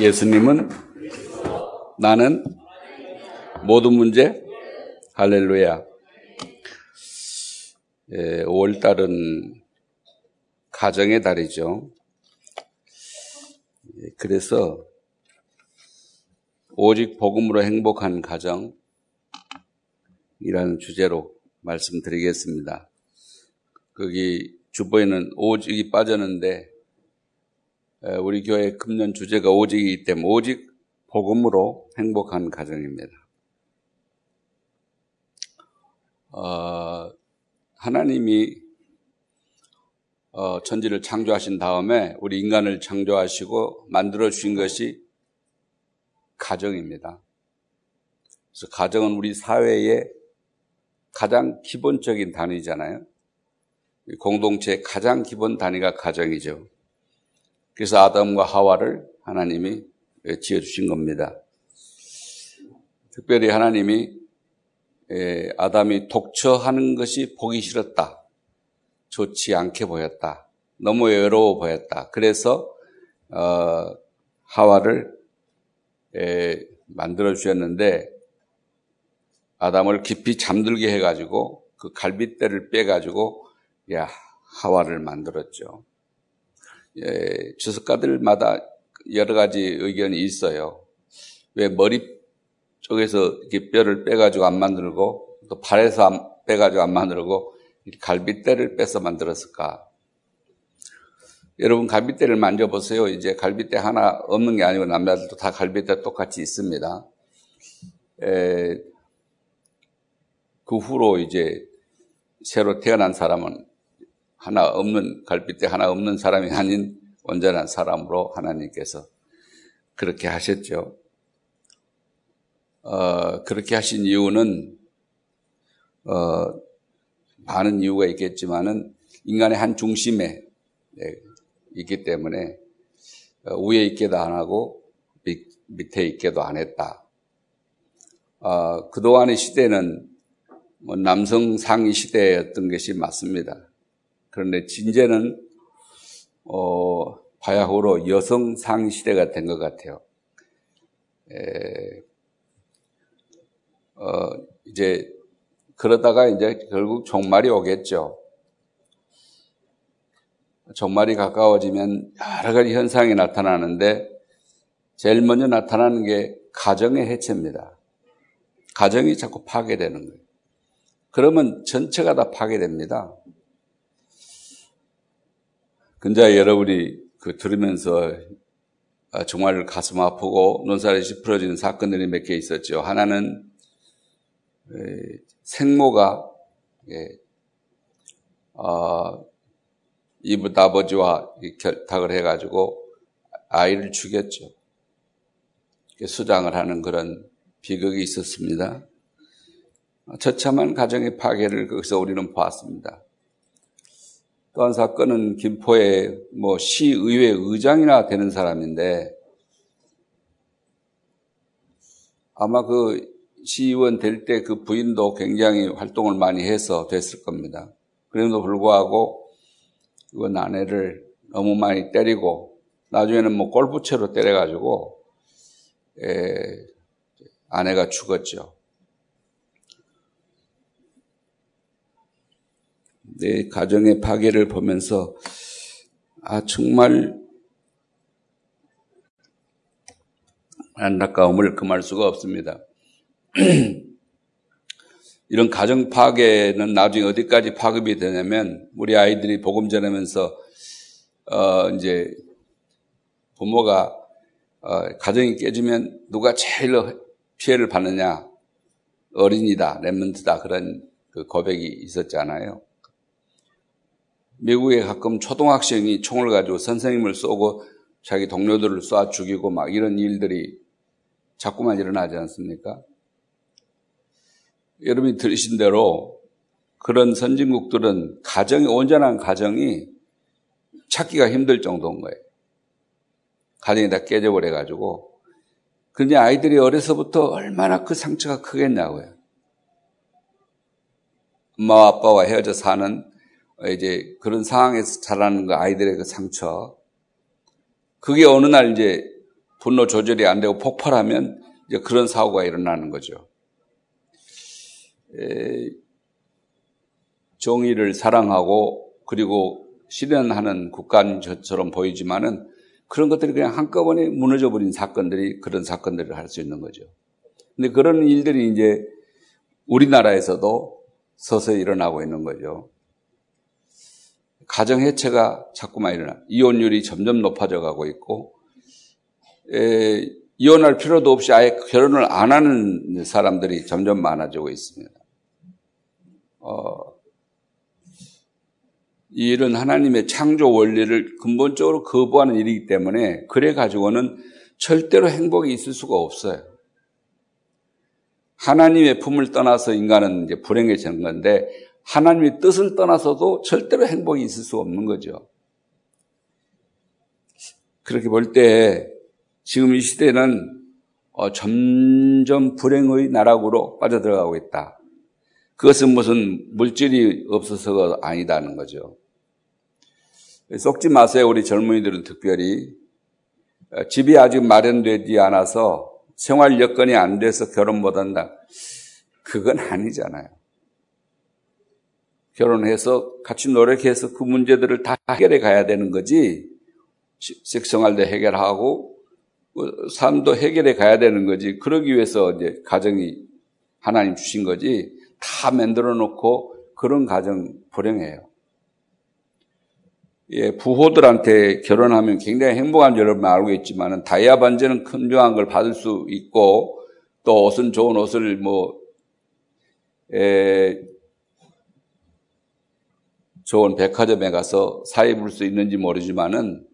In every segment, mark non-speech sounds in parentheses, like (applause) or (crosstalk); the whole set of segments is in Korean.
예수님은 나는 모든 문제 할렐루야. 예, 5월 달은 가정의 달이죠. 예, 그래서 오직 복음으로 행복한 가정이라는 주제로 말씀드리겠습니다. 거기 주보에는 오직이 빠졌는데 우리 교회 금년 주제가 오직이기 때문에 오직 복음으로 행복한 가정입니다. 어, 하나님이 어, 천지를 창조하신 다음에 우리 인간을 창조하시고 만들어 주신 것이 가정입니다. 그래서 가정은 우리 사회의 가장 기본적인 단위잖아요. 공동체의 가장 기본 단위가 가정이죠. 그래서 아담과 하와를 하나님이 지어주신 겁니다. 특별히 하나님이 아담이 독처하는 것이 보기 싫었다. 좋지 않게 보였다. 너무 외로워 보였다. 그래서 어, 하와를 만들어 주셨는데 아담을 깊이 잠들게 해가지고 그 갈빗대를 빼가지고 야 하와를 만들었죠. 예, 주석가들마다 여러 가지 의견이 있어요. 왜 머리 쪽에서 이렇게 뼈를 빼가지고 안 만들고 또 발에서 안, 빼가지고 안 만들고 갈빗대를 빼서 만들었을까? 여러분 갈빗대를 만져보세요. 이제 갈빗대 하나 없는 게 아니고 남자들도 다 갈빗대 똑같이 있습니다. 에, 그 후로 이제 새로 태어난 사람은 하나 없는 갈빗대 하나 없는 사람이 아닌 온전한 사람으로 하나님께서 그렇게 하셨죠. 어, 그렇게 하신 이유는 어, 많은 이유가 있겠지만은 인간의 한 중심에 네, 있기 때문에 어, 위에 있게도 안 하고 밑, 밑에 있게도 안 했다. 어, 그동안의 시대는 뭐 남성 상위 시대였던 것이 맞습니다. 그런데 진제는 어, 바야흐로 여성 상위 시대가 된 것 같아요. 에, 어, 이제 그러다가 이제 결국 종말이 오겠죠. 종말이 가까워지면 여러 가지 현상이 나타나는데 제일 먼저 나타나는 게 가정의 해체입니다. 가정이 자꾸 파괴되는 거예요. 그러면 전체가 다 파괴됩니다. 근데 여러분이 그 들으면서 아, 정말 가슴 아프고 눈살이 찌푸러지는 사건들이 몇 개 있었죠. 하나는 생모가 어, 이브 아버지와 결탁을 해가지고 아이를 죽였죠. 수장을 하는 그런 비극이 있었습니다. 처참한 가정의 파괴를 거기서 우리는 보았습니다. 또 한 사건은 김포의 뭐 시의회 의장이나 되는 사람인데 아마 그 시의원 될 때 그 부인도 굉장히 활동을 많이 해서 됐을 겁니다. 그럼에도 불구하고 이건 아내를 너무 많이 때리고 나중에는 뭐 골프채로 때려가지고 에, 아내가 죽었죠. 내 가정의 파괴를 보면서 아 정말 안타까움을 금할 수가 없습니다. (clears throat) 이런 가정 파괴는 나중에 어디까지 파급이 되냐면 우리 아이들이 복음 전하면서 어 이제 부모가 어 가정이 깨지면 누가 제일 피해를 받느냐 어린이다 랩런트다 그런 그 고백이 있었잖아요. 미국에 가끔 초등학생이 총을 가지고 선생님을 쏘고 자기 동료들을 쏴 죽이고 막 이런 일들이 자꾸만 일어나지 않습니까? 여러분이 들으신 대로 그런 선진국들은 가정이, 온전한 가정이 찾기가 힘들 정도인 거예요. 가정이 다 깨져버려가지고. 근데 아이들이 어려서부터 얼마나 그 상처가 크겠냐고요. 엄마와 아빠와 헤어져 사는 이제 그런 상황에서 자라는 그 아이들의 그 상처. 그게 어느 날 이제 분노 조절이 안 되고 폭발하면 이제 그런 사고가 일어나는 거죠. 에, 정의를 사랑하고 그리고 실현하는 국가처럼 보이지만은 그런 것들이 그냥 한꺼번에 무너져 버린 사건들이 그런 사건들을 할 수 있는 거죠. 근데 그런 일들이 이제 우리나라에서도 서서히 일어나고 있는 거죠. 가정 해체가 자꾸만 일어나. 이혼율이 점점 높아져 가고 있고, 에, 이혼할 필요도 없이 아예 결혼을 안 하는 사람들이 점점 많아지고 있습니다. 어, 이 일은 하나님의 창조 원리를 근본적으로 거부하는 일이기 때문에 그래 가지고는 절대로 행복이 있을 수가 없어요. 하나님의 품을 떠나서 인간은 이제 불행해지는 건데 하나님의 뜻을 떠나서도 절대로 행복이 있을 수 없는 거죠. 그렇게 볼 때 지금 이 시대는 어, 점점 불행의 나락으로 빠져들어가고 있다. 그것은 무슨 물질이 없어서가 아니다는 거죠. 썩지 마세요. 우리 젊은이들은 특별히 어, 집이 아직 마련되지 않아서 생활 여건이 안 돼서 결혼 못 한다. 그건 아니잖아요. 결혼해서 같이 노력해서 그 문제들을 다 해결해 가야 되는 거지. 식생활도 해결하고 그 삶도 해결해 가야 되는 거지. 그러기 위해서 이제 가정이 하나님 주신 거지. 다 만들어 놓고 그런 가정 불행해요. 예, 부호들한테 결혼하면 굉장히 행복한 줄 여러분 알고 있지만 다이아 반지는 큰중한 걸 받을 수 있고 또 옷은 좋은 옷을 뭐 에, 좋은 백화점에 가서 사 입을 수 있는지 모르지만은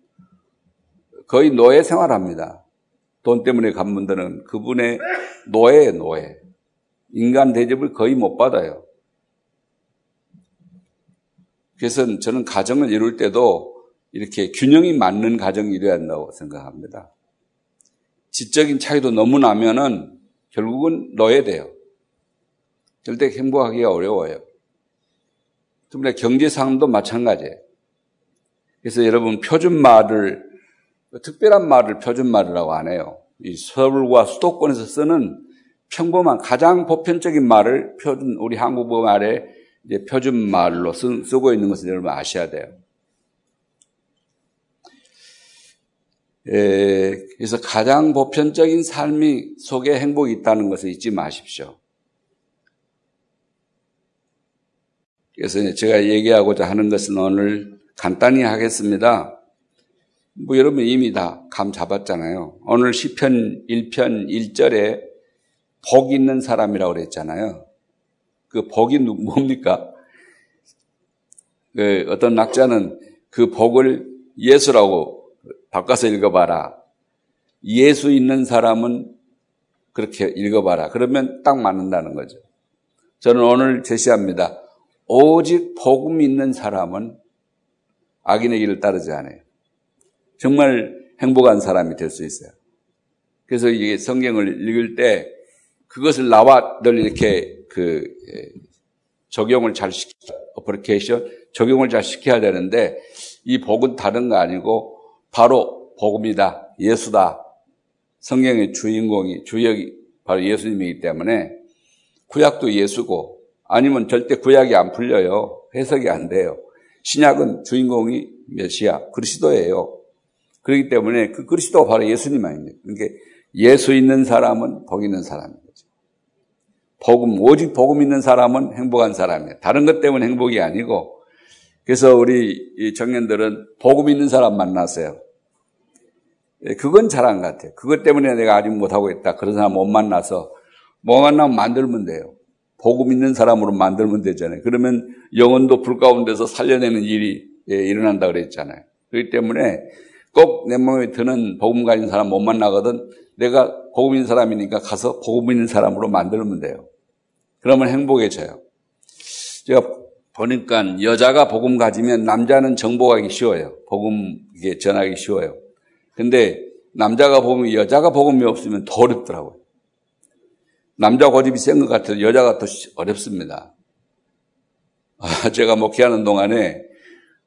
거의 노예 생활합니다. 돈 때문에 간 분들은 그분의 노예에 노예. 인간 대접을 거의 못 받아요. 그래서 저는 가정을 이룰 때도 이렇게 균형이 맞는 가정이 이루어야 한다고 생각합니다. 지적인 차이도 너무 나면은 결국은 노예돼요. 절대 행복하기가 어려워요. 특별히 경제상도 마찬가지예요. 그래서 여러분 표준 말을 특별한 말을 표준 말이라고 안 해요. 이 서울과 수도권에서 쓰는 평범한 가장 보편적인 말을 표준 우리 한국어 말에 이제 표준 말로 쓰, 고 있는 것을 여러분 아셔야 돼요. 에, 그래서 가장 보편적인 삶이 속에 행복이 있다는 것을 잊지 마십시오. 그래서 제가 얘기하고자 하는 것은 오늘 간단히 하겠습니다. 뭐 여러분 이미 다 감 잡았잖아요. 오늘 시편 1편 1절에 복 있는 사람이라고 그랬잖아요. 그 복이 뭡니까? 그 어떤 낙자는 그 복을 예수라고 바꿔서 읽어봐라. 예수 있는 사람은 그렇게 읽어봐라. 그러면 딱 맞는다는 거죠. 저는 오늘 제시합니다. 오직 복음 있는 사람은 악인의 길을 따르지 않아요. 정말 행복한 사람이 될 수 있어요. 그래서 이게 성경을 읽을 때 그것을 나와 늘 이렇게 그 예, 적용을 잘 시켜, 어플리케이션 적용을 잘 시켜야 되는데 이 복은 다른 거 아니고 바로 복음이다. 예수다. 성경의 주인공이, 주역이 바로 예수님이기 때문에 구약도 예수고 아니면 절대 구약이 안 풀려요. 해석이 안 돼요. 신약은 주인공이 메시아, 그리스도예요. 그렇기 때문에 그 그리스도가 바로 예수님 아닙니까? 그러니까 예수 있는 사람은 복 있는 사람인 거죠. 복음, 오직 복음 있는 사람은 행복한 사람이에요. 다른 것 때문에 행복이 아니고 그래서 우리 청년들은 복음 있는 사람 만나세요. 예, 그건 잘한 것 같아요. 그것 때문에 내가 아직 못하고 있다. 그런 사람 못 만나서 뭐 만나면 만들면 돼요. 복음 있는 사람으로 만들면 되잖아요. 그러면 영혼도 불 가운데서 살려내는 일이 예, 일어난다 그랬잖아요. 그렇기 때문에 꼭내 마음에 드는 복음 가진 사람 못 만나거든 내가 복음 있는 사람이니까 가서 복음 있는 사람으로 만들면 돼요. 그러면 행복해져요. 제가 보니까 여자가 복음 가지면 남자는 정복하기 쉬워요. 복음 전하기 쉬워요. 근데 남자가 복음이 여자가 복음이 없으면 더 어렵더라고요. 남자 고집이 센 것 같아서 여자가 더 어렵습니다. 아, (laughs) 제가 목회하는 동안에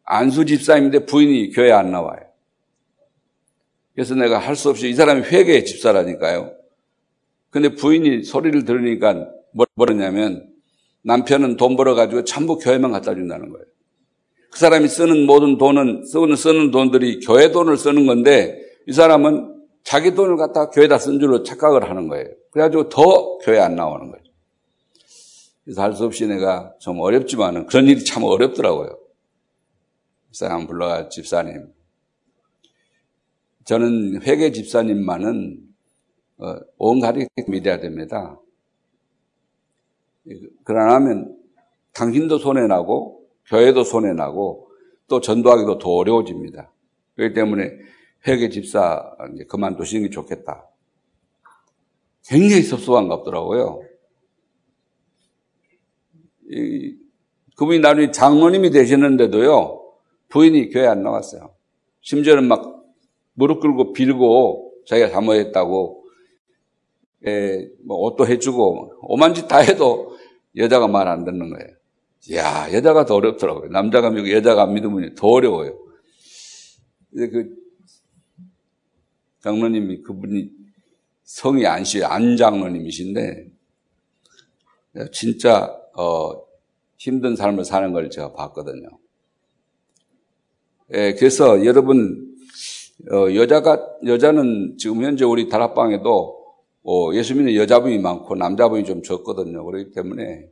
안수 집사님인데 부인이 교회 안 나와요. 그래서 내가 할 수 없이 이 사람이 회계의 집사라니까요. 근데 부인이 소리를 들으니까 뭐랬냐면 남편은 돈 벌어가지고 전부 교회만 갖다 준다는 거예요. 그 사람이 쓰는 모든 돈은, 쓰는, 쓰는 돈들이 교회 돈을 쓰는 건데 이 사람은 자기 돈을 갖다 교회다 쓴 줄로 착각을 하는 거예요. 그래가지고 더 교회 안 나오는 거죠. 그래서 할 수 없이 내가 좀 어렵지만은 그런 일이 참 어렵더라고요. 사람 불러가 집사님. 저는 회계 집사님만은 어, 온가리 믿어야 됩니다. 그러나 하면 당신도 손해나고 교회도 손해나고 또 전도하기도 더 어려워집니다. 그렇기 때문에 회계 집사 그만두시는 게 좋겠다. 굉장히 섭섭한 것 같더라고요. 그분이 나중에 장모님이 되셨는데도요, 부인이 교회 안 나갔어요. 심지어는 막 무릎 꿇고 빌고 자기가 잘못했다고, 에, 뭐 옷도 해주고, 오만 짓 다 해도 여자가 말 안 듣는 거예요. 이야, 여자가 더 어렵더라고요. 남자가 믿고 여자가 안 믿으면 더 어려워요. 근데 그, 장로님이 그분이 성이 안시, 안장로님이신데, 진짜, 어, 힘든 삶을 사는 걸 제가 봤거든요. 예, 그래서 여러분, 어, 여자가, 여자는 지금 현재 우리 다락방에도 어, 예수 믿는 여자분이 많고 남자분이 좀 적거든요. 그렇기 때문에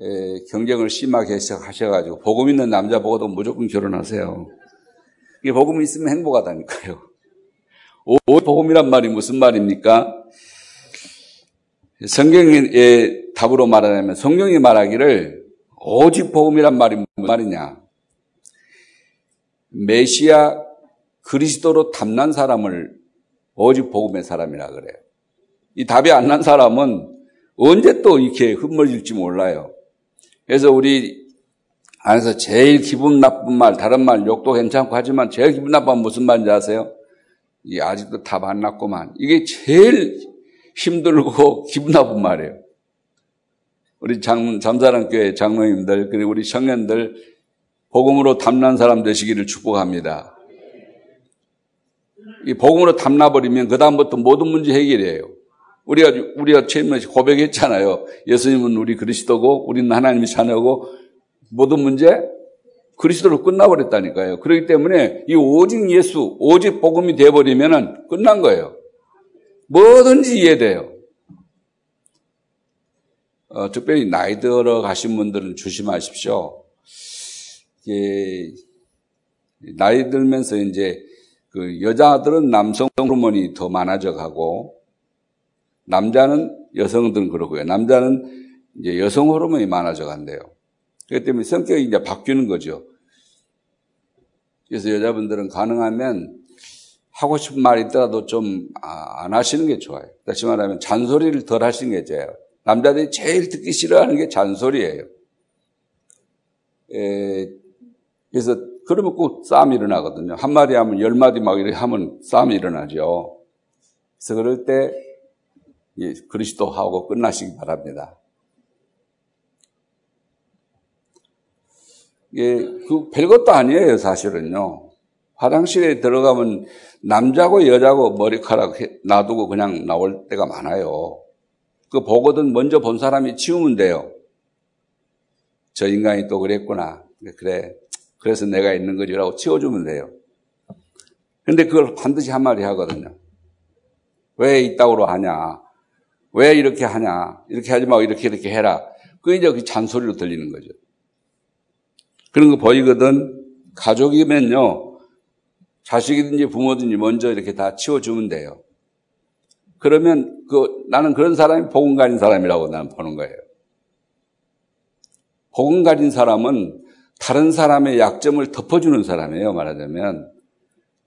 예, 경쟁을 심하게 하셔가지고 복음 있는 남자 보고도 무조건 결혼하세요. 이게 복음 있으면 행복하다니까요. 오, 복음이란 말이 무슨 말입니까? 성경의 답으로 말하자면 성경이 말하기를 오직 복음이란 말이 무슨 말이냐? 메시아 그리스도로 탐난 사람을 오직 복음의 사람이라 그래요. 이 답이 안 난 사람은 언제 또 이렇게 흠물질지 몰라요. 그래서 우리 안에서 제일 기분 나쁜 말, 다른 말, 욕도 괜찮고 하지만 제일 기분 나쁜 무슨 말인지 아세요? 이 아직도 답안 났구만. 이게 제일 힘들고 (laughs) 기분 나쁜 말이에요. 우리 장, 잠사랑교회 장로님들, 그리고 우리 청년들, 복음으로 담난 사람 되시기를 축복합니다. 이 복음으로 담나버리면 그다음부터 모든 문제 해결이에요. 우리가, 우리가 처음에 고백했잖아요. 예수님은 우리 그리스도고, 우리는 하나님의 자녀고, 모든 문제 그리스도로 끝나버렸다니까요. 그렇기 때문에 이 오직 예수, 오직 복음이 돼버리면 끝난 거예요. 뭐든지 이해돼요. 어, 특별히 나이 들어 가신 분들은 조심하십시오. 예, 나이 들면서 이제 그 여자들은 남성 호르몬이 더 많아져 가고 남자는 여성들은 그러고요. 남자는 이제 여성 호르몬이 많아져 간대요. 그렇기 때문에 성격이 이제 바뀌는 거죠. 그래서 여자분들은 가능하면 하고 싶은 말이 있더라도 좀안 아, 하시는 게 좋아요. 다시 말하면 잔소리를 덜 하시는 게 좋아요. 남자들이 제일 듣기 싫어하는 게 잔소리예요. 에, 그래서 그러면 꼭 싸움이 일어나거든요. 한 마디 하면 열 마디 막 이렇게 하면 싸움이 일어나죠. 그래서 그럴 때 그리스도하고 끝나시기 바랍니다. 예, 그 별것도 아니에요, 사실은요. 화장실에 들어가면 남자고 여자고 머리카락 놔두고 그냥 나올 때가 많아요. 그 보거든 먼저 본 사람이 치우면 돼요. 저 인간이 또 그랬구나. 그래. 그래서 내가 있는 거지라고 치워주면 돼요. 근데 그걸 반드시 한마디 하거든요. 왜 이따구로 하냐? 왜 이렇게 하냐? 이렇게 하지 말고 이렇게 이렇게 해라. 그게 이제 그 잔소리로 들리는 거죠. 그런 거 보이거든. 가족이면요. 자식이든지 부모든지 먼저 이렇게 다 치워주면 돼요. 그러면 그 나는 그런 사람이 복음 가진 사람이라고 나는 보는 거예요. 복음 가진 사람은 다른 사람의 약점을 덮어주는 사람이에요. 말하자면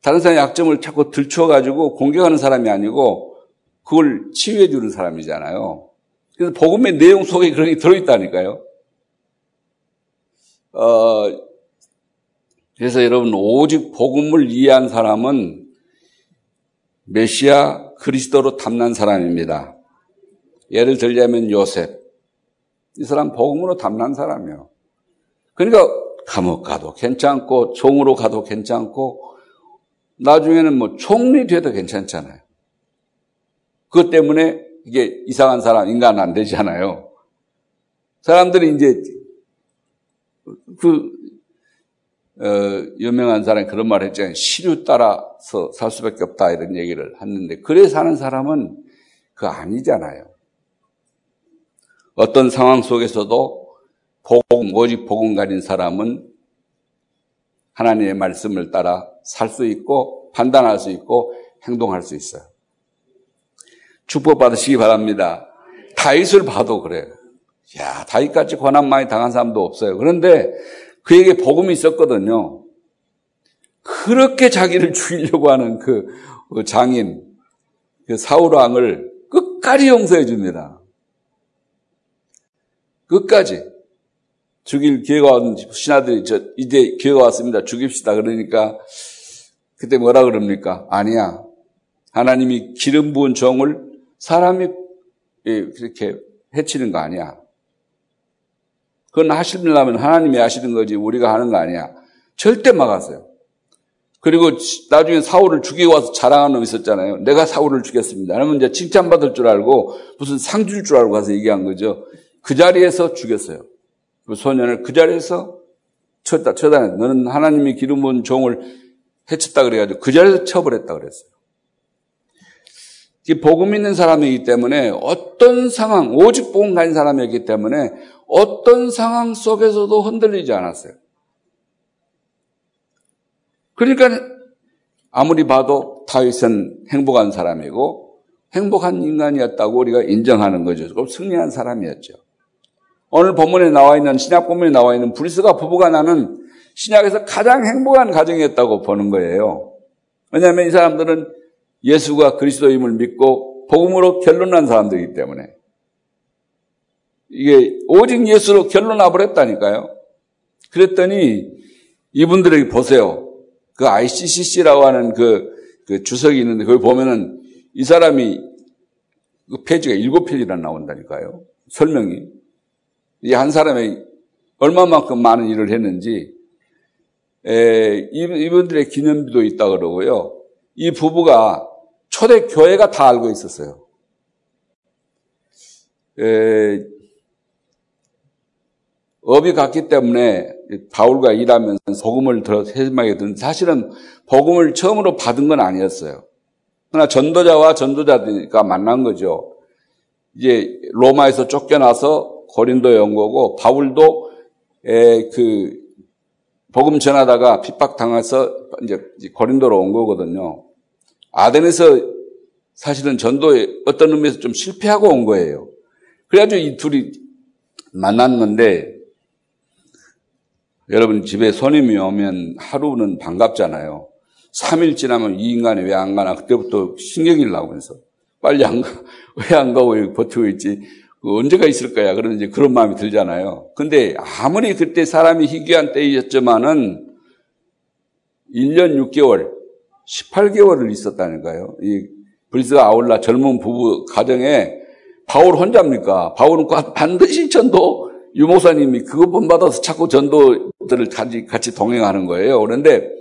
다른 사람의 약점을 자꾸 들춰가지고 공격하는 사람이 아니고 그걸 치유해 주는 사람이잖아요. 그래서 복음의 내용 속에 그런 게 들어있다니까요. 어, 그래서 여러분 오직 복음을 이해한 사람은 메시아 그리스도로 탐난 사람입니다. 예를 들자면 요셉. 이 사람 복음으로 탐난 사람이에요. 그러니까 감옥 가도 괜찮고 종으로 가도 괜찮고 나중에는 뭐 총리 돼도 괜찮잖아요. 그것 때문에 이게 이상한 사람, 인간 안 되잖아요. 사람들이 이제 그 어, 유명한 사람이 그런 말을 했잖아요. 시류 따라서 살 수밖에 없다 이런 얘기를 했는데 그래 사는 사람은 그 아니잖아요. 어떤 상황 속에서도 복음, 오직 복음 가진 사람은 하나님의 말씀을 따라 살 수 있고 판단할 수 있고 행동할 수 있어요. 축복 받으시기 바랍니다. 다윗을 봐도 그래요. 야, 다윗같이 고난 많이 당한 사람도 없어요. 그런데 그에게 복음이 있었거든요. 그렇게 자기를 죽이려고 하는 그 장인, 그 사울왕을 끝까지 용서해 줍니다. 끝까지. 죽일 기회가 왔는 신하들이 저 이제 기회가 왔습니다. 죽입시다. 그러니까 그때 뭐라 그럽니까? 아니야. 하나님이 기름 부은 종을 사람이 그렇게 해치는 거 아니야. 그건 하시려면 하나님이 하시는 거지 우리가 하는 거 아니야. 절대 막았어요. 그리고 나중에 사울을 죽이고 와서 자랑하는 놈 있었잖아요. 내가 사울을 죽였습니다. 그러면 이제 칭찬받을 줄 알고 무슨 상 줄 줄 알고 가서 얘기한 거죠. 그 자리에서 죽였어요. 그 소년을 그 자리에서 쳤다, 쳐다. 너는 하나님이 기름 부은 종을 해쳤다 그래가지고 그 자리에서 처벌했다 그랬어요. 복음 있는 사람이기 때문에 어떤 상황, 오직 복음 가진 사람이었기 때문에 어떤 상황 속에서도 흔들리지 않았어요. 그러니까 아무리 봐도 다윗은 행복한 사람이고 행복한 인간이었다고 우리가 인정하는 거죠. 승리한 사람이었죠. 오늘 본문에 나와 있는 신약 본문에 나와 있는 브리스가 부부가 나는 신약에서 가장 행복한 가정이었다고 보는 거예요. 왜냐하면 이 사람들은 예수가 그리스도임을 믿고 복음으로 결론난 사람들이기 때문에 이게 오직 예수로 결론 나버렸다니까요. 그랬더니 이분들에게 보세요. 그 ICCC라고 하는 그, 그 주석이 있는데 거기 보면은 이 사람이 그 페이지가 일곱 페이지나 나온다니까요. 설명이. 이 한 사람이 얼마만큼 많은 일을 했는지 에, 이분들의 기념비도 있다 그러고요. 이 부부가 초대 교회가 다 알고 있었어요. 에, 업이 같기 때문에 바울과 일하면서 복음을 들어 세심하게 듣는 사실은 복음을 처음으로 받은 건 아니었어요. 그러나 전도자와 전도자가 만난 거죠. 이제 로마에서 쫓겨나서 고린도에 온 거고 바울도 에, 그 복음 전하다가 핍박당해서 이제 고린도로 온 거거든요. 아덴에서 사실은 전도에 어떤 의미에서 좀 실패하고 온 거예요. 그래가지고 이 둘이 만난 건데 여러분 집에 손님이 오면 하루는 반갑잖아요. 3일 지나면 이 인간이 왜 안 가나 그때부터 신경이 나고 해서 빨리 안 가. (laughs) 왜 안 가고 버티고 있지? 그 언제가 있을 거야. 그런 이제 그런 마음이 들잖아요. 근데 아무리 그때 사람이 희귀한 때였지만은 1년 6개월, 18개월을 있었다니까요. 이 브리스가 아울라 젊은 부부 가정에 바울 혼자입니까? 바울은 반드시 전도 유목사님이 그것만 받아서 자꾸 전도들을 같이, 같이 동행하는 거예요. 그런데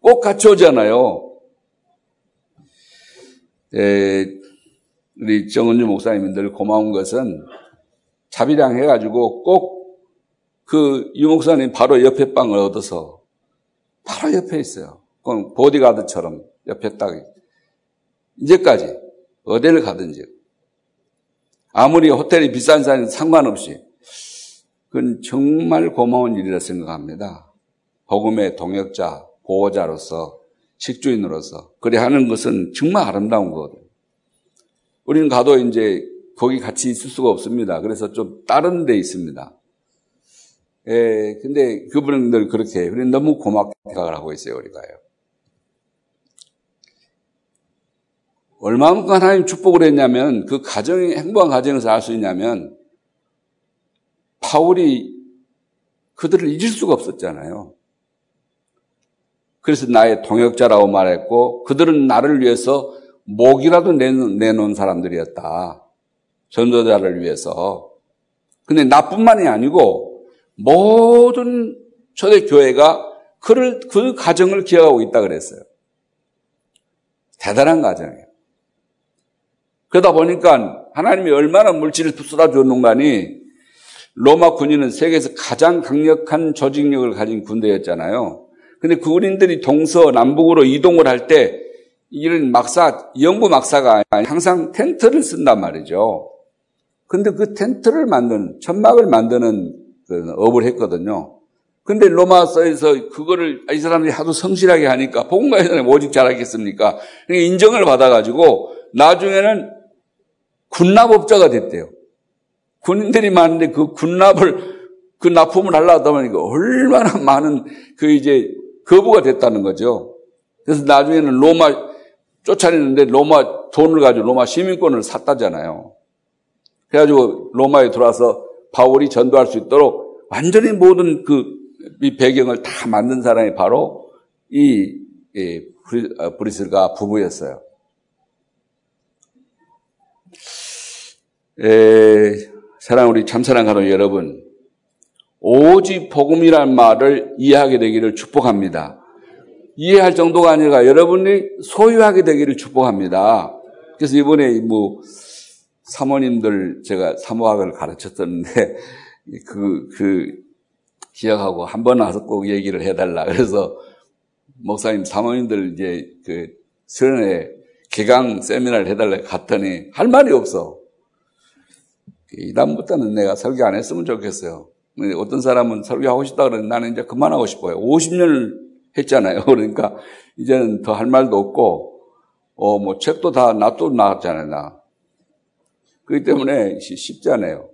꼭 같이 오잖아요. 에, 우리 정은주 목사님이 늘 고마운 것은 자비랑 해가지고 꼭 그 유목사님 바로 옆에 방을 얻어서 바로 옆에 있어요. 그건 보디가드처럼 옆에 딱 이제까지 어디를 가든지 아무리 호텔이 비싼 산이 상관없이 그건 정말 고마운 일이라 생각합니다. 복음의 동역자, 보호자로서, 식주인으로서 그래 하는 것은 정말 아름다운 거거든요. 우리는 가도 이제 거기 같이 있을 수가 없습니다. 그래서 좀 다른 데 있습니다. 예, 근데 그분은 늘 그렇게 해요. 우리는 너무 고맙게 생각을 하고 있어요, 우리가요. 얼마만큼 하나님 축복을 했냐면 그 가정이 행복한 가정에서 알 수 있냐면 바울이 그들을 잊을 수가 없었잖아요. 그래서 나의 동역자라고 말했고 그들은 나를 위해서 목이라도 내놓은 사람들이었다. 전도자를 위해서. 근데 나뿐만이 아니고 모든 초대 교회가 그를 그 가정을 기억하고 있다 그랬어요. 대단한 과정이에요. 그러다 보니까 하나님이 얼마나 물질을 쏟아주었는가니 로마 군인은 세계에서 가장 강력한 조직력을 가진 군대였잖아요. 근데 그 군인들이 동서 남북으로 이동을 할 때 이런 막사, 영부 막사가 항상 텐트를 쓴단 말이죠. 근데 그 텐트를 만드는, 천막을 만드는 그 업을 했거든요. 근데 로마서에서 그거를 이 사람들이 하도 성실하게 하니까 복음가에 사람이 오직 잘하겠습니까? 그러니까 인정을 받아가지고 나중에는 군납업자가 됐대요. 군인들이 많은데 그 군납을 그 납품을 하려다 보니까 얼마나 많은 그 이제 거부가 됐다는 거죠. 그래서 나중에는 로마 쫓아내는데 로마 돈을 가지고 로마 시민권을 샀다잖아요. 그래가지고 로마에 들어와서 바울이 전도할 수 있도록 완전히 모든 그 배경을 다 만든 사람이 바로 이, 이 브리슬가 부부였어요. 에, 사랑 우리 참사랑 가족 여러분, 오직 복음이란 말을 이해하게 되기를 축복합니다. 이해할 정도가 아니라 여러분이 소유하게 되기를 축복합니다. 그래서 이번에 뭐 사모님들 제가 사모학을 가르쳤었는데 (laughs) 그, 그 기억하고 한 번 와서 꼭 얘기를 해달라. 그래서 목사님 사모님들 이제 그 수련회 개강 세미나를 해달라 갔더니 할 말이 없어. 이 다음부터는 내가 설교 안 했으면 좋겠어요. 어떤 사람은 설교하고 싶다 그러는데 나는 이제 그만하고 싶어요. 50년을 했잖아요. (laughs) 그러니까 이제는 더 할 말도 없고, 어, 뭐 책도 다 놔도 나왔잖아요, 나. 그렇기 때문에 쉽잖아요.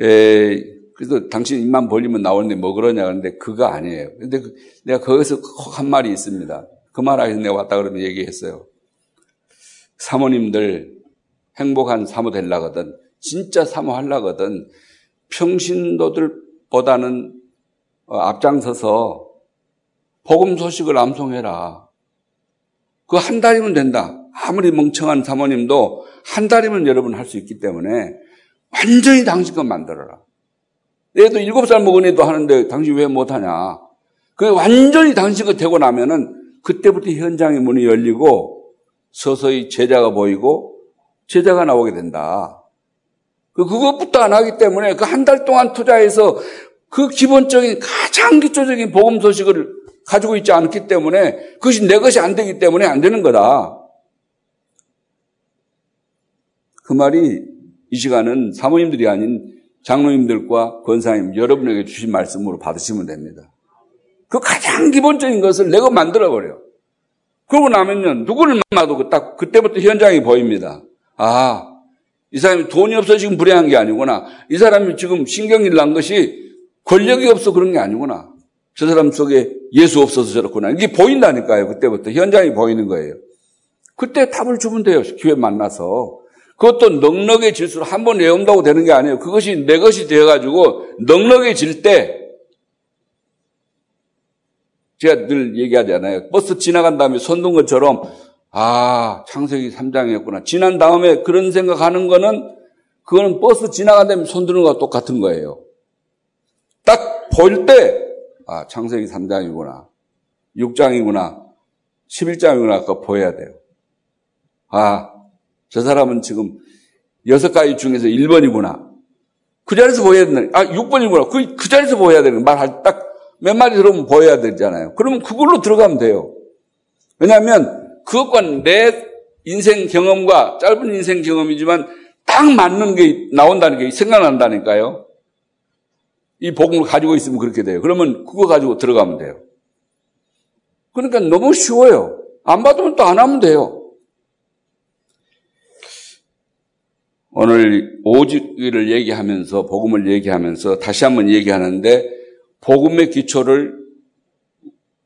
에, 그래서 당신 입만 벌리면 나오는데 뭐 그러냐 그런데 그거 아니에요. 근데 그, 내가 거기서 한 말이 있습니다. 그 말하기 내가 왔다 그러면 얘기했어요. 사모님들 행복한 사모 되려거든. 진짜 사모 하려거든. 평신도들보다는 어, 앞장서서 복음 소식을 암송해라. 그 한 달이면 된다. 아무리 멍청한 사모님도 한 달이면 여러분 할 수 있기 때문에 완전히 당신 것 만들어라. 애도 일곱 살 먹은 애도 하는데 당신 왜 못하냐. 그 완전히 당신 것 되고 나면은 그때부터 현장의 문이 열리고 서서히 제자가 보이고 제자가 나오게 된다. 그 그것부터 안 하기 때문에 그 한 달 동안 투자해서 그 기본적인 가장 기초적인 복음 소식을 가지고 있지 않기 때문에 그것이 내 것이 안 되기 때문에 안 되는 거다. 그 말이 이 시간은 사모님들이 아닌 장로님들과 권사님 여러분에게 주신 말씀으로 받으시면 됩니다. 그 가장 기본적인 것을 내가 만들어 버려. 그러고 나면요 누구를 만나도 딱 그때부터 현장이 보입니다. 아, 이 사람이 돈이 없어 지금 불행한 게 아니구나. 이 사람이 지금 신경질 난 것이 권력이 없어 그런 게 아니구나. 저 사람 속에 예수 없어서 저렇구나. 이게 보인다니까요. 그때부터 현장이 보이는 거예요. 그때 답을 주면 돼요. 기회 만나서. 그것도 넉넉해질수록 한번 외운다고 되는 게 아니에요. 그것이 내 것이 되어가지고 넉넉해질 때 제가 늘 얘기하잖아요. 버스 지나간 다음에 손든 것처럼 아, 창세기 3장이었구나. 지난 다음에 그런 생각하는 거는 그거는 버스 지나간 다음에 손드는 거와 똑같은 거예요. 딱 볼 때, 아, 창세기 3장이구나. 6장이구나. 11장이구나. 그거 보여야 돼요. 아, 저 사람은 지금 여섯 가지 중에서 1번이구나. 그 자리에서 보여야 된다. 아, 6번이구나. 그, 그 자리에서 보여야 되는 말할 딱 몇 마디 들어보면 보여야 되잖아요. 그러면 그걸로 들어가면 돼요. 왜냐하면 그것과 내 인생 경험과 짧은 인생 경험이지만 딱 맞는 게 나온다는 게 생각난다니까요. 이 복음을 가지고 있으면 그렇게 돼요. 그러면 그거 가지고 들어가면 돼요. 그러니까 너무 쉬워요. 안 받으면 또 안 하면 돼요. 오늘 오직을 얘기하면서 복음을 얘기하면서 다시 한번 얘기하는데 복음의 기초를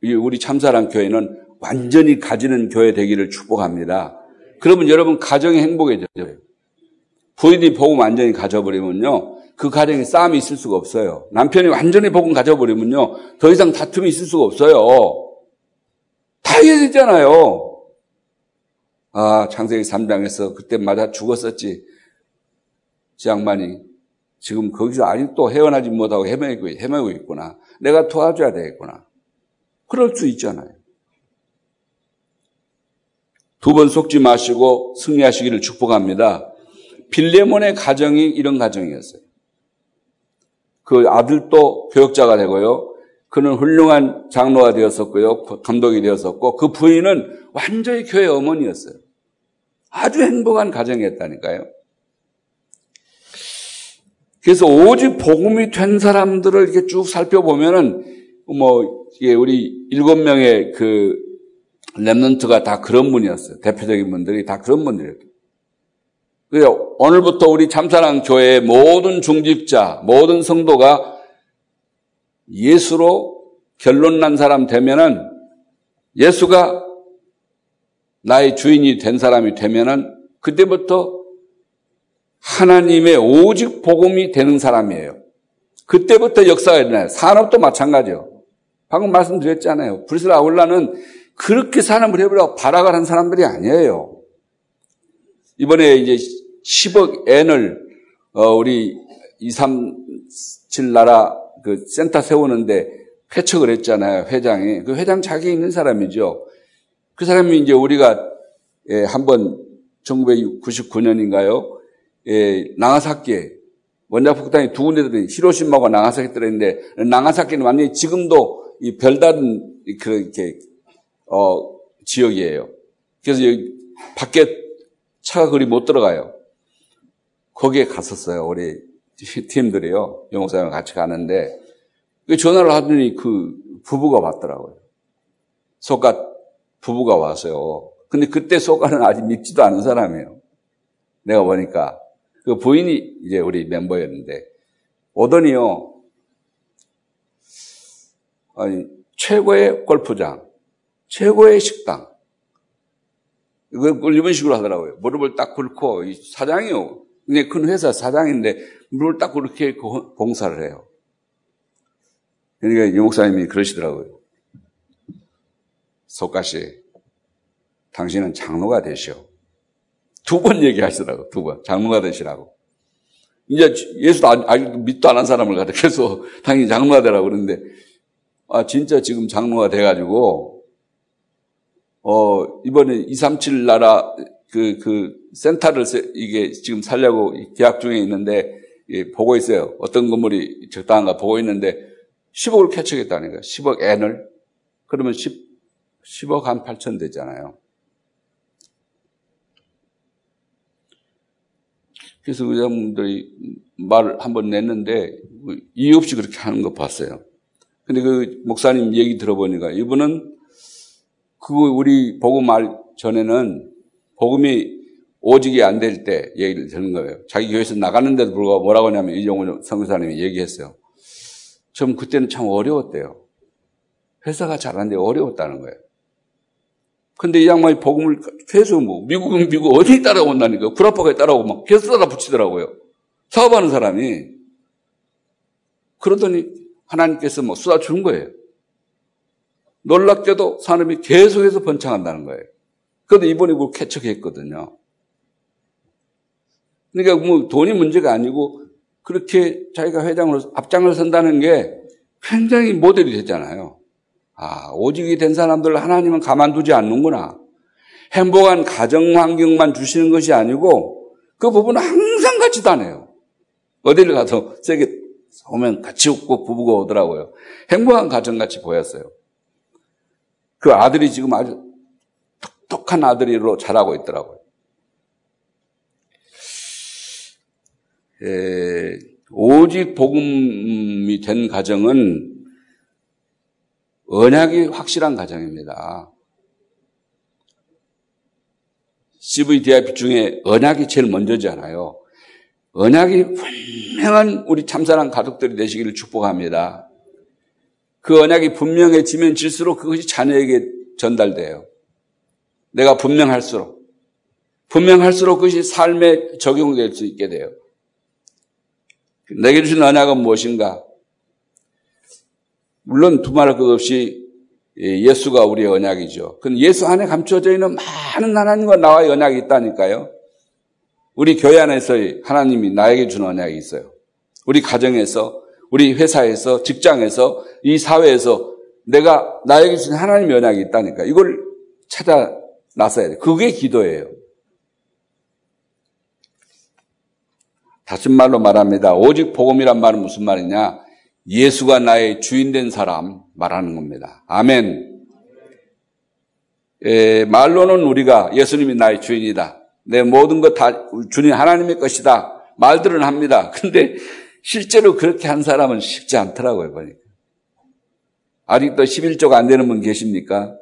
우리 참사랑 교회는 완전히 가지는 교회 되기를 축복합니다. 그러면 여러분 가정이 행복해져요. 부인이 복음 완전히 가져버리면요. 그 가정에 싸움이 있을 수가 없어요. 남편이 완전히 복음 가져버리면요. 더 이상 다툼이 있을 수가 없어요. 다 이해되잖아요. 아, 창세기 3장에서 그때 맞아 죽었었지. 지 양반이 지금 거기서 아직도 헤어나지 못하고 헤매고, 헤매고 있구나. 내가 도와줘야 되겠구나. 그럴 수 있잖아요. 두 번 속지 마시고 승리하시기를 축복합니다. 빌레몬의 가정이 이런 가정이었어요. 그 아들도 교역자가 되고요. 그는 훌륭한 장로가 되었었고요. 감독이 되었었고 그 부인은 완전히 교회 어머니였어요. 아주 행복한 가정이었다니까요. 그래서 오직 복음이 된 사람들을 이렇게 쭉 살펴보면은 뭐 우리 일곱 명의 그 랩런트가 다 그런 분이었어요. 대표적인 분들이 다 그런 분들이었어요. 그래서 오늘부터 우리 참사랑 교회의 모든 중직자, 모든 성도가 예수로 결론 난 사람 되면은 예수가 나의 주인이 된 사람이 되면은 그때부터 하나님의 오직 복음이 되는 사람이에요. 그때부터 역사가 일어나요. 산업도 마찬가지요. 방금 말씀드렸잖아요. 브리스라 아울라는 그렇게 사람을 해보려고 발악을 한 사람들이 아니에요. 이번에 이제 10억 엔을 어, 우리 237 나라 그 센터 세우는데 회척을 했잖아요. 회장이. 그 회장 자격이 있는 사람이죠. 그 사람이 이제 우리가 예, 한번 1999년인가요? 예, 나가사키에 원자 폭탄이 두 군데 들어 히로시마가 나가사키 들어있는데 나가사키는 완전히 지금도 이 별다른 그렇게 어 지역이에요. 그래서 여기 밖에 차가 그리 못 들어가요. 거기에 갔었어요. 우리 (laughs) 팀들이요. 영목사님 같이 가는데 그 전화를 하더니 그 부부가 왔더라고요. 소가 부부가 왔어요. 근데 그때 소가는 아직 믿지도 않은 사람이에요. 내가 보니까 그 부인이 이제 우리 멤버였는데 오더니요. 아니 최고의 골프장, 최고의 식당. 이걸 이런 식으로 하더라고요. 무릎을 딱 꿇고 사장이요. 근데 큰 회사 사장인데 물을 딱 그렇게 봉사를 해요. 그러니까 이 목사님이 그러시더라고요. 속가씨, 당신은 장로가 되시오. 두 번 얘기하시더라고, 두 번. 장로가 되시라고. 이제 예수도 아직 믿도 안 한 사람을 계속 (laughs) 당연히 장로가 되라고 그러는데, 아, 진짜 지금 장로가 돼가지고, 어, 이번에 237 나라 그, 그, 센터를 이게 지금 살려고 계약 중에 있는데, 예, 보고 있어요. 어떤 건물이 적당한가 보고 있는데, 10억을 캐치겠다니까. 10억 N을. 그러면 10, 10억 한 8천 되잖아요. 그래서 의장분들이 말을 한번 냈는데, 이유 없이 그렇게 하는 거 봤어요. 근데 그 목사님 얘기 들어보니까 이분은 그거 우리 보고 말 전에는 복음이 오직이 안 될 때 얘기를 듣는 거예요. 자기 교회에서 나가는데도 불구하고 뭐라고 하냐면 이종훈 선교사님이 얘기했어요. 좀 그때는 참 어려웠대요. 회사가 잘안돼 어려웠다는 거예요. 근데 이 양반이 복음을 계속 뭐 미국은 미국 어디 따라온다니까 구라파가 따라오고 막 계속 따라 붙이더라고요. 사업하는 사람이 그러더니 하나님께서 뭐 쏟아주는 거예요. 놀랍게도 산업이 계속해서 번창한다는 거예요. 그런데 이번에 그걸 캐척했거든요. 그러니까 뭐 돈이 문제가 아니고 그렇게 자기가 회장으로 앞장을 선다는 게 굉장히 모델이 됐잖아요. 아, 오직이 된 사람들 하나님은 가만두지 않는구나. 행복한 가정 환경만 주시는 것이 아니고 그 부분은 항상 같이 다녀요. 어디를 가도 세게 오면 같이 웃고 부부가 오더라고요. 행복한 가정 같이 보였어요. 그 아들이 지금 아주 똑똑한 아들이로 자라고 있더라고요. 에, 오직 복음이 된 가정은 언약이 확실한 가정입니다. CVDIP 중에 언약이 제일 먼저잖아요. 언약이 분명한 우리 참사랑 가족들이 되시기를 축복합니다. 그 언약이 분명해지면 질수록 그것이 자녀에게 전달돼요. 내가 분명할수록 분명할수록 그것이 삶에 적용될 수 있게 돼요. 내게 주신 언약은 무엇인가? 물론 두말할 것 없이 예수가 우리의 언약이죠. 그 예수 안에 감춰져 있는 많은 하나님과 나와의 언약이 있다니까요. 우리 교회 안에서 하나님이 나에게 준 언약이 있어요. 우리 가정에서, 우리 회사에서, 직장에서, 이 사회에서 내가 나에게 준 하나님의 언약이 있다니까. 이걸 찾아 나서야 돼. 그게 기도예요. 다시 말로 말합니다. 오직 복음이란 말은 무슨 말이냐? 예수가 나의 주인 된 사람 말하는 겁니다. 아멘. 에, 말로는 우리가 예수님이 나의 주인이다. 내 모든 것 다 주님 하나님의 것이다. 말들은 합니다. 근데 실제로 그렇게 한 사람은 쉽지 않더라고요, 보니까. 아직도 11조가 안 되는 분 계십니까?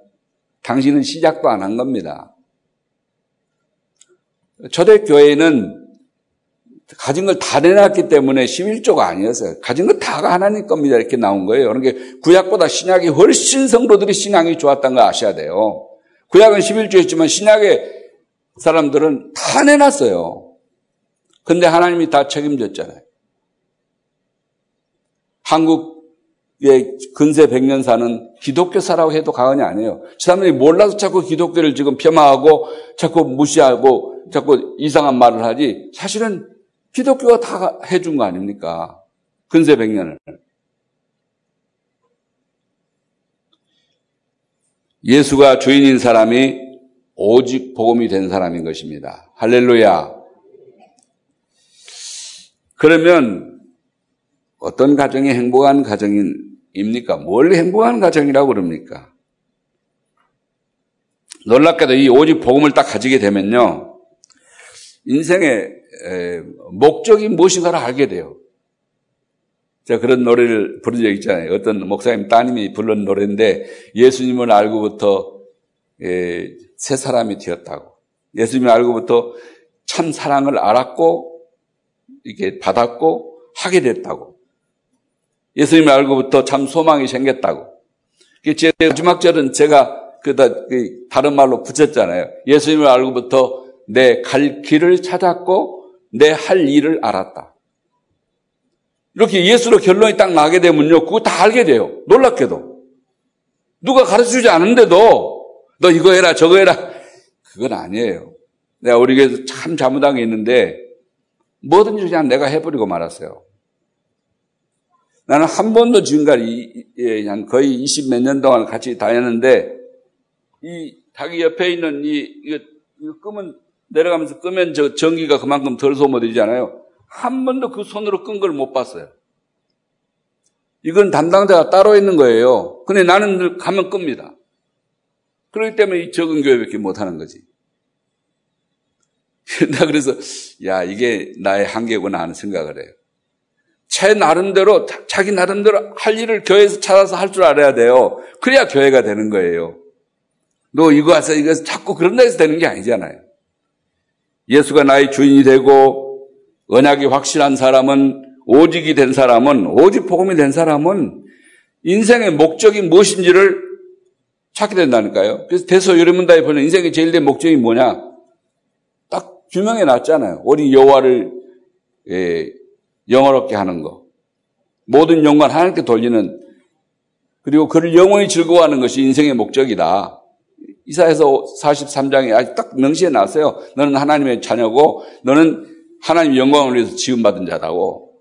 당신은 시작도 안 한 겁니다. 초대교회는 가진 걸 다 내놨기 때문에 11조가 아니었어요. 가진 거 다가 하나님 겁니다. 이렇게 나온 거예요. 그러니까 구약보다 신약이 훨씬 성도들이 신앙이 좋았다는 걸 아셔야 돼요. 구약은 11조였지만 신약의 사람들은 다 내놨어요. 근데 하나님이 다 책임졌잖아요. 한국의 근세 백년사는 기독교사라고 해도 과언이 아니에요. 사람들이 몰라서 자꾸 기독교를 지금 폄하하고 자꾸 무시하고 자꾸 이상한 말을 하지 사실은 기독교가 다 해준 거 아닙니까? 근세 백년을. 예수가 주인인 사람이 오직 복음이 된 사람인 것입니다. 할렐루야. 그러면 어떤 가정이 행복한 가정입니까? 뭘 행복한 가정이라고 그럽니까? 놀랍게도 이 오직 복음을 딱 가지게 되면요. 인생의 목적이 무엇인가를 알게 돼요. 제가 그런 노래를 부른 적 있잖아요. 어떤 목사님 따님이 부른 노래인데 예수님을 알고부터 새 사람이 되었다고. 예수님을 알고부터 참 사랑을 알았고 이게 받았고 하게 됐다고. 예수님을 알고부터 참 소망이 생겼다고. 제 마지막 절은 제가 그다 그 다른 말로 붙였잖아요. 예수님을 알고부터 내 갈 길을 찾았고 내 할 일을 알았다. 이렇게 예수로 결론이 딱 나게 되면요, 그거 다 알게 돼요. 놀랍게도. 누가 가르쳐 주지 않은데도 너 이거 해라, 저거 해라. 그건 아니에요. 내가 우리 교회에서 참게 있는데 뭐든지 그냥 내가 해버리고 말았어요. 나는 한 번도 지금까지 예, 거의 20 몇 년 동안 같이 다녔는데 이 자기 옆에 있는 이 이거, 이거 끄면 내려가면서 끄면 저 전기가 그만큼 덜 소모되잖아요. 한 번도 그 손으로 끈 걸 못 봤어요. 이건 담당자가 따로 있는 거예요. 근데 나는 늘 가면 끕니다. 그렇기 때문에 이 적은 교회밖에 못 하는 거지. (laughs) 나 그래서 야 이게 나의 한계구나 하는 생각을 해요. 제 나름대로 자기 나름대로 할 일을 교회에서 찾아서 할 줄 알아야 돼요. 그래야 교회가 되는 거예요. 너 이거 하서 이거 자꾸 그런 데서 되는 게 아니잖아요. 예수가 나의 주인이 되고 언약이 확실한 사람은 오직이 된 사람은 오직 복음이 된 사람은 인생의 목적이 무엇인지를 찾게 된다니까요. 그래서 대서 여러분다에 보면 인생의 제일 된 목적이 뭐냐? 딱 규명해 놨잖아요. 우리 여호와를 예, 영어롭게 하는 거. 모든 영광 하나님께 돌리는 그리고 그를 영원히 즐거워하는 것이 인생의 목적이다. 이사에서 43장에 아주 딱 명시해 놨어요. 너는 하나님의 자녀고 너는 하나님 영광을 위해서 지음받은 자다고.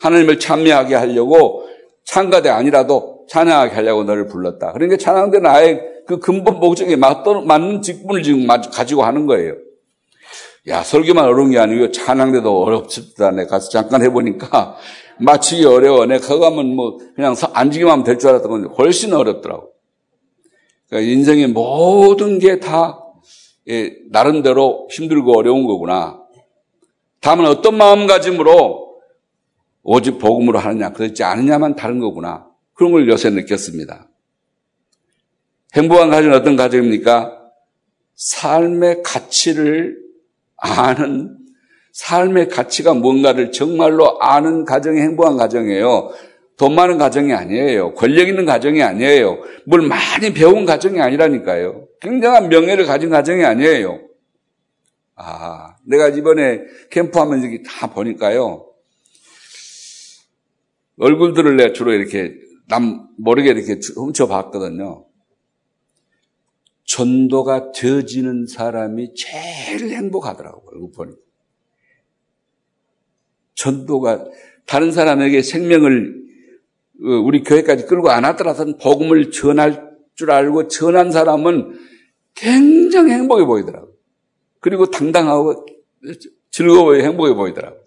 하나님을 찬미하게 하려고 찬가대 아니라도 찬양하게 하려고 너를 불렀다. 그러니까 찬양대는 아예 그 근본 목적에 맞는 직분을 지금 가지고 하는 거예요. 야, 설교만 어려운 게 아니고 찬양대도 어렵습니다. 내가 가서 잠깐 해보니까 (laughs) 마치기 어려워. 내가 그거 하면 뭐 그냥 앉기만 하면 될 줄 알았던 건데 훨씬 어렵더라고. 그러니까 인생의 모든 게다 예, 나름대로 힘들고 어려운 거구나. 다만 어떤 마음가짐으로 오직 복음으로 하느냐, 그렇지 않느냐만 다른 거구나. 그런 걸 요새 느꼈습니다. 행복한 가정은 어떤 가정입니까? 삶의 가치를 아는 삶의 가치가 뭔가를 정말로 아는 가정이 행복한 가정이에요. 돈 많은 가정이 아니에요. 권력 있는 가정이 아니에요. 뭘 많이 배운 가정이 아니라니까요. 굉장한 명예를 가진 가정이 아니에요. 아, 내가 이번에 캠프하면 여기 다 보니까요. 얼굴들을 내가 주로 이렇게 남 모르게 이렇게 훔쳐봤거든요. 전도가 되어지는 사람이 제일 행복하더라고요. 얼굴 보니까. 전도가 다른 사람에게 생명을 어, 우리 교회까지 끌고 안 왔더라도 복음을 전할 줄 알고 전한 사람은 굉장히 행복해 보이더라고요. 그리고 당당하고 즐거워 행복해 보이더라고요.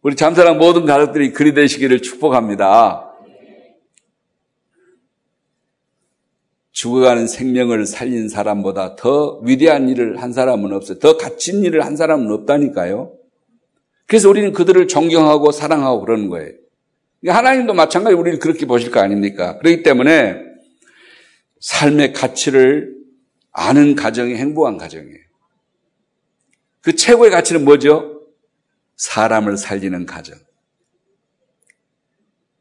우리 잠사랑 모든 가족들이 그리 되시기를 축복합니다. 죽어가는 생명을 살린 사람보다 더 위대한 일을 한 사람은 없어요. 더 갇힌 일을 한 사람은 없다니까요. 그래서 우리는 그들을 존경하고 사랑하고 그러는 거예요. 하나님도 마찬가지 우리를 그렇게 보실 거 아닙니까? 그렇기 때문에 삶의 가치를 아는 가정이 행복한 가정이에요. 그 최고의 가치는 뭐죠? 사람을 살리는 가정.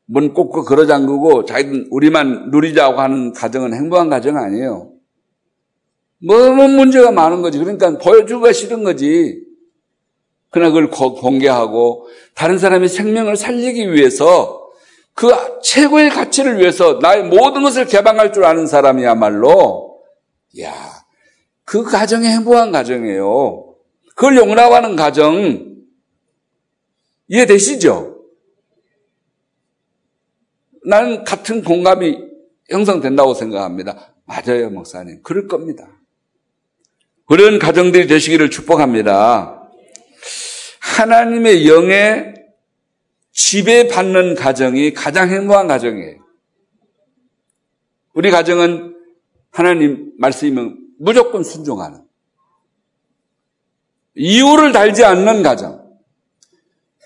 문 꽂고 걸어 잠그고 자기는 우리만 누리자고 하는 가정은 행복한 가정 아니에요. 너무 문제가 많은 거지. 그러니까 보여주기가 싫은 거지. 그러나 그걸 공개하고 다른 사람의 생명을 살리기 위해서 그 최고의 가치를 위해서 나의 모든 것을 개방할 줄 아는 사람이야말로 야, 그 가정이 행복한 가정이에요. 그걸 용납하는 가정 이해되시죠? 나는 같은 공감이 형성된다고 생각합니다. 맞아요, 목사님. 그럴 겁니다. 그런 가정들이 되시기를 축복합니다. 하나님의 영에 지배받는 가정이 가장 행복한 가정이에요. 우리 가정은 하나님 말씀이면 무조건 순종하는 이유를 달지 않는 가정.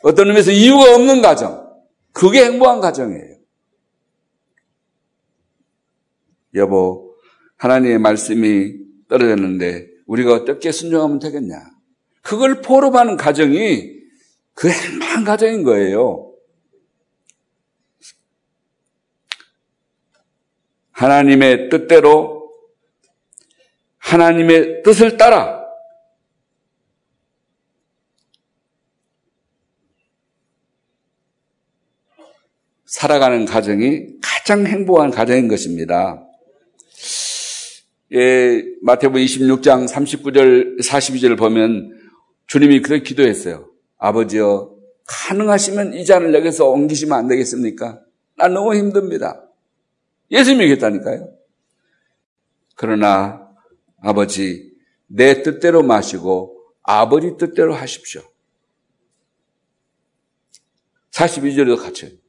어떤 의미에서 이유가 없는 가정. 그게 행복한 가정이에요. 여보, 하나님의 말씀이 떨어졌는데 우리가 어떻게 순종하면 되겠냐? 그걸 포럼하는 가정이 그 행복한 가정인 거예요. 하나님의 뜻대로 하나님의 뜻을 따라 살아가는 가정이 가장 행복한 가정인 것입니다. 예, 마태복음 26장 39절 42절 보면 주님이 그렇게 기도했어요. 아버지여, 가능하시면 이 잔을 내게서 옮기시면 안 되겠습니까? 나 너무 힘듭니다. 예수님이 얘기했다니까요. 그러나 아버지, 내 뜻대로 마시고 아버지 뜻대로 하십시오. 42절에도 같이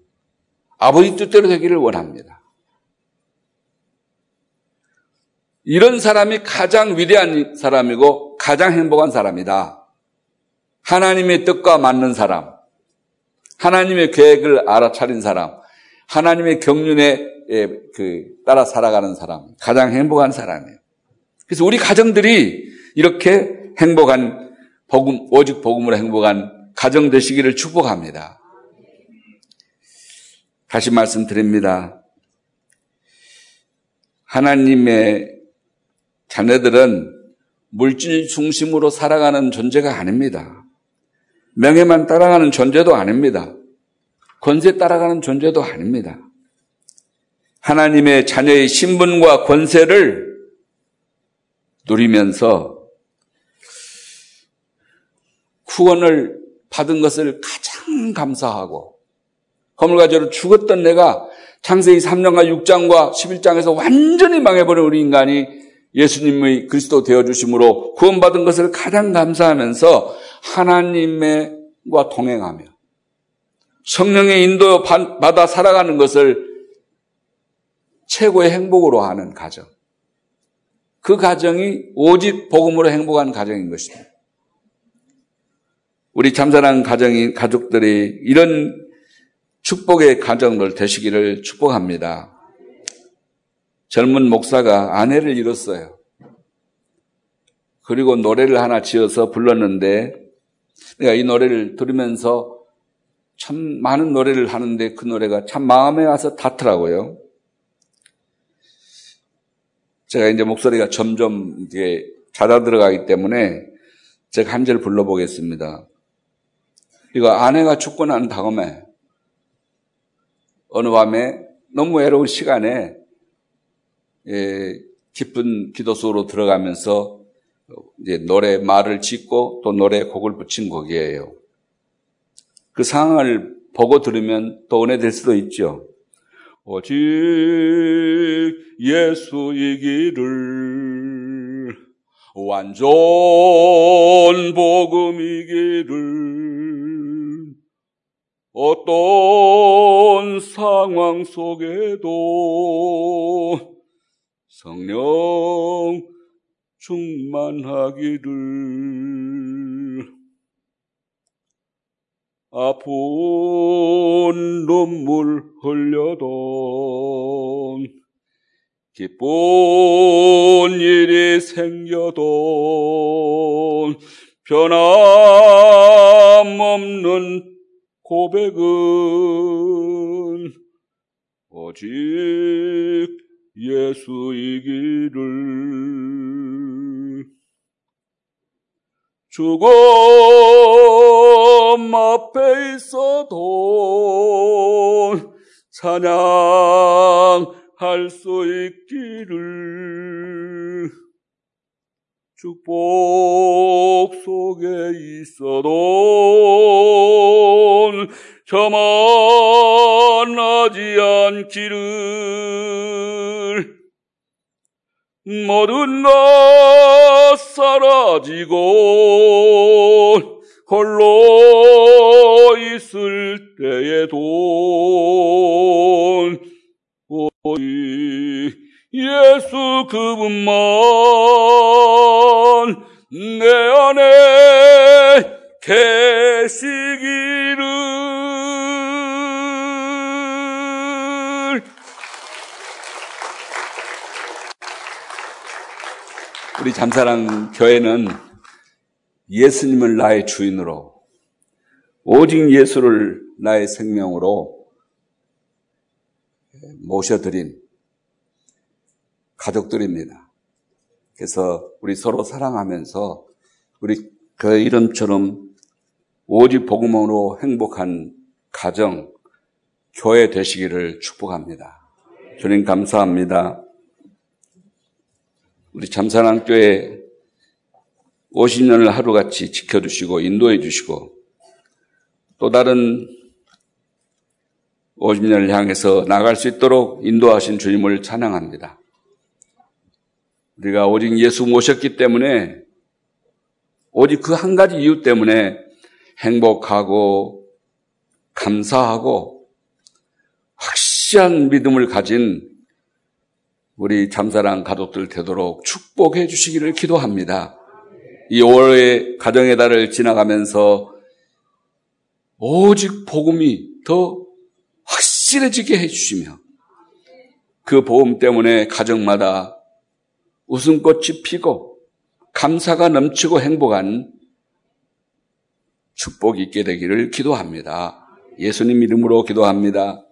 아버지 뜻대로 되기를 원합니다. 이런 사람이 가장 위대한 사람이고 가장 행복한 사람이다. 하나님의 뜻과 맞는 사람, 하나님의 계획을 알아차린 사람, 하나님의 경륜에 예, 그 따라 살아가는 사람, 가장 행복한 사람이에요. 그래서 우리 가정들이 이렇게 행복한 복음, 오직 복음으로 행복한 가정 되시기를 축복합니다. 다시 말씀드립니다. 하나님의 자녀들은 물질 중심으로 살아가는 존재가 아닙니다. 명예만 따라가는 존재도 아닙니다. 권세 따라가는 존재도 아닙니다. 하나님의 자녀의 신분과 권세를 누리면서 구원을 받은 것을 가장 감사하고 허물가지로 죽었던 내가 창세기 3장과 6장과 11장에서 완전히 망해버린 우리 인간이 예수님의 그리스도 되어주심으로 구원받은 것을 가장 감사하면서 하나님과 동행하며 성령의 인도 받아 살아가는 것을 최고의 행복으로 하는 가정. 그 가정이 오직 복음으로 행복한 가정인 것입니다. 우리 참사랑 가정인 가족들이 이런 축복의 가정들 되시기를 축복합니다. 젊은 목사가 아내를 잃었어요. 그리고 노래를 하나 지어서 불렀는데 내가 이 노래를 들으면서 참 많은 노래를 하는데 그 노래가 참 마음에 와서 닿더라고요. 제가 이제 목소리가 점점 이게 잦아 들어가기 때문에 제가 한 절 불러보겠습니다. 이거 아내가 죽고 난 다음에 어느 밤에 너무 외로운 시간에 예, 기쁜 기도 속으로 들어가면서 이제 노래 말을 짓고 또 노래 곡을 붙인 곡이에요. 그 상황을 보고 들으면 또 은혜될 수도 있죠. 오직 예수이기를 완전 복음이기를 어떤 상황 속에도 성령 충만하기를. 아픈 눈물 흘려도 기쁜 일이 생겨도 변함없는 고백은 오직 예수이기를 죽음 앞에 있어도 찬양할 수 있기를 축복 속에 있어도 저만하지 않기를. 모든 것 사라지고 홀로 있을 때에도 오직 예수 그분만 내 안에 계시기를. 우리 잠사랑 교회는 예수님을 나의 주인으로 오직 예수를 나의 생명으로 모셔드린 가족들입니다. 그래서 우리 서로 사랑하면서 우리 그 이름처럼 오직 복음으로 행복한 가정, 교회 되시기를 축복합니다. 주님 감사합니다. 우리 잠산한교회 50년을 하루같이 지켜주시고 인도해 주시고 또 다른 50년을 향해서 나갈 수 있도록 인도하신 주님을 찬양합니다. 우리가 오직 예수 모셨기 때문에 오직 그 한 가지 이유 때문에 행복하고 감사하고 확실한 믿음을 가진 우리 잠사랑 가족들 되도록 축복해 주시기를 기도합니다. 이 5월의 가정의 달을 지나가면서 오직 복음이 더 확실해지게 해주시며 그 복음 때문에 가정마다 웃음꽃이 피고 감사가 넘치고 행복한 축복이 있게 되기를 기도합니다. 예수님 이름으로 기도합니다.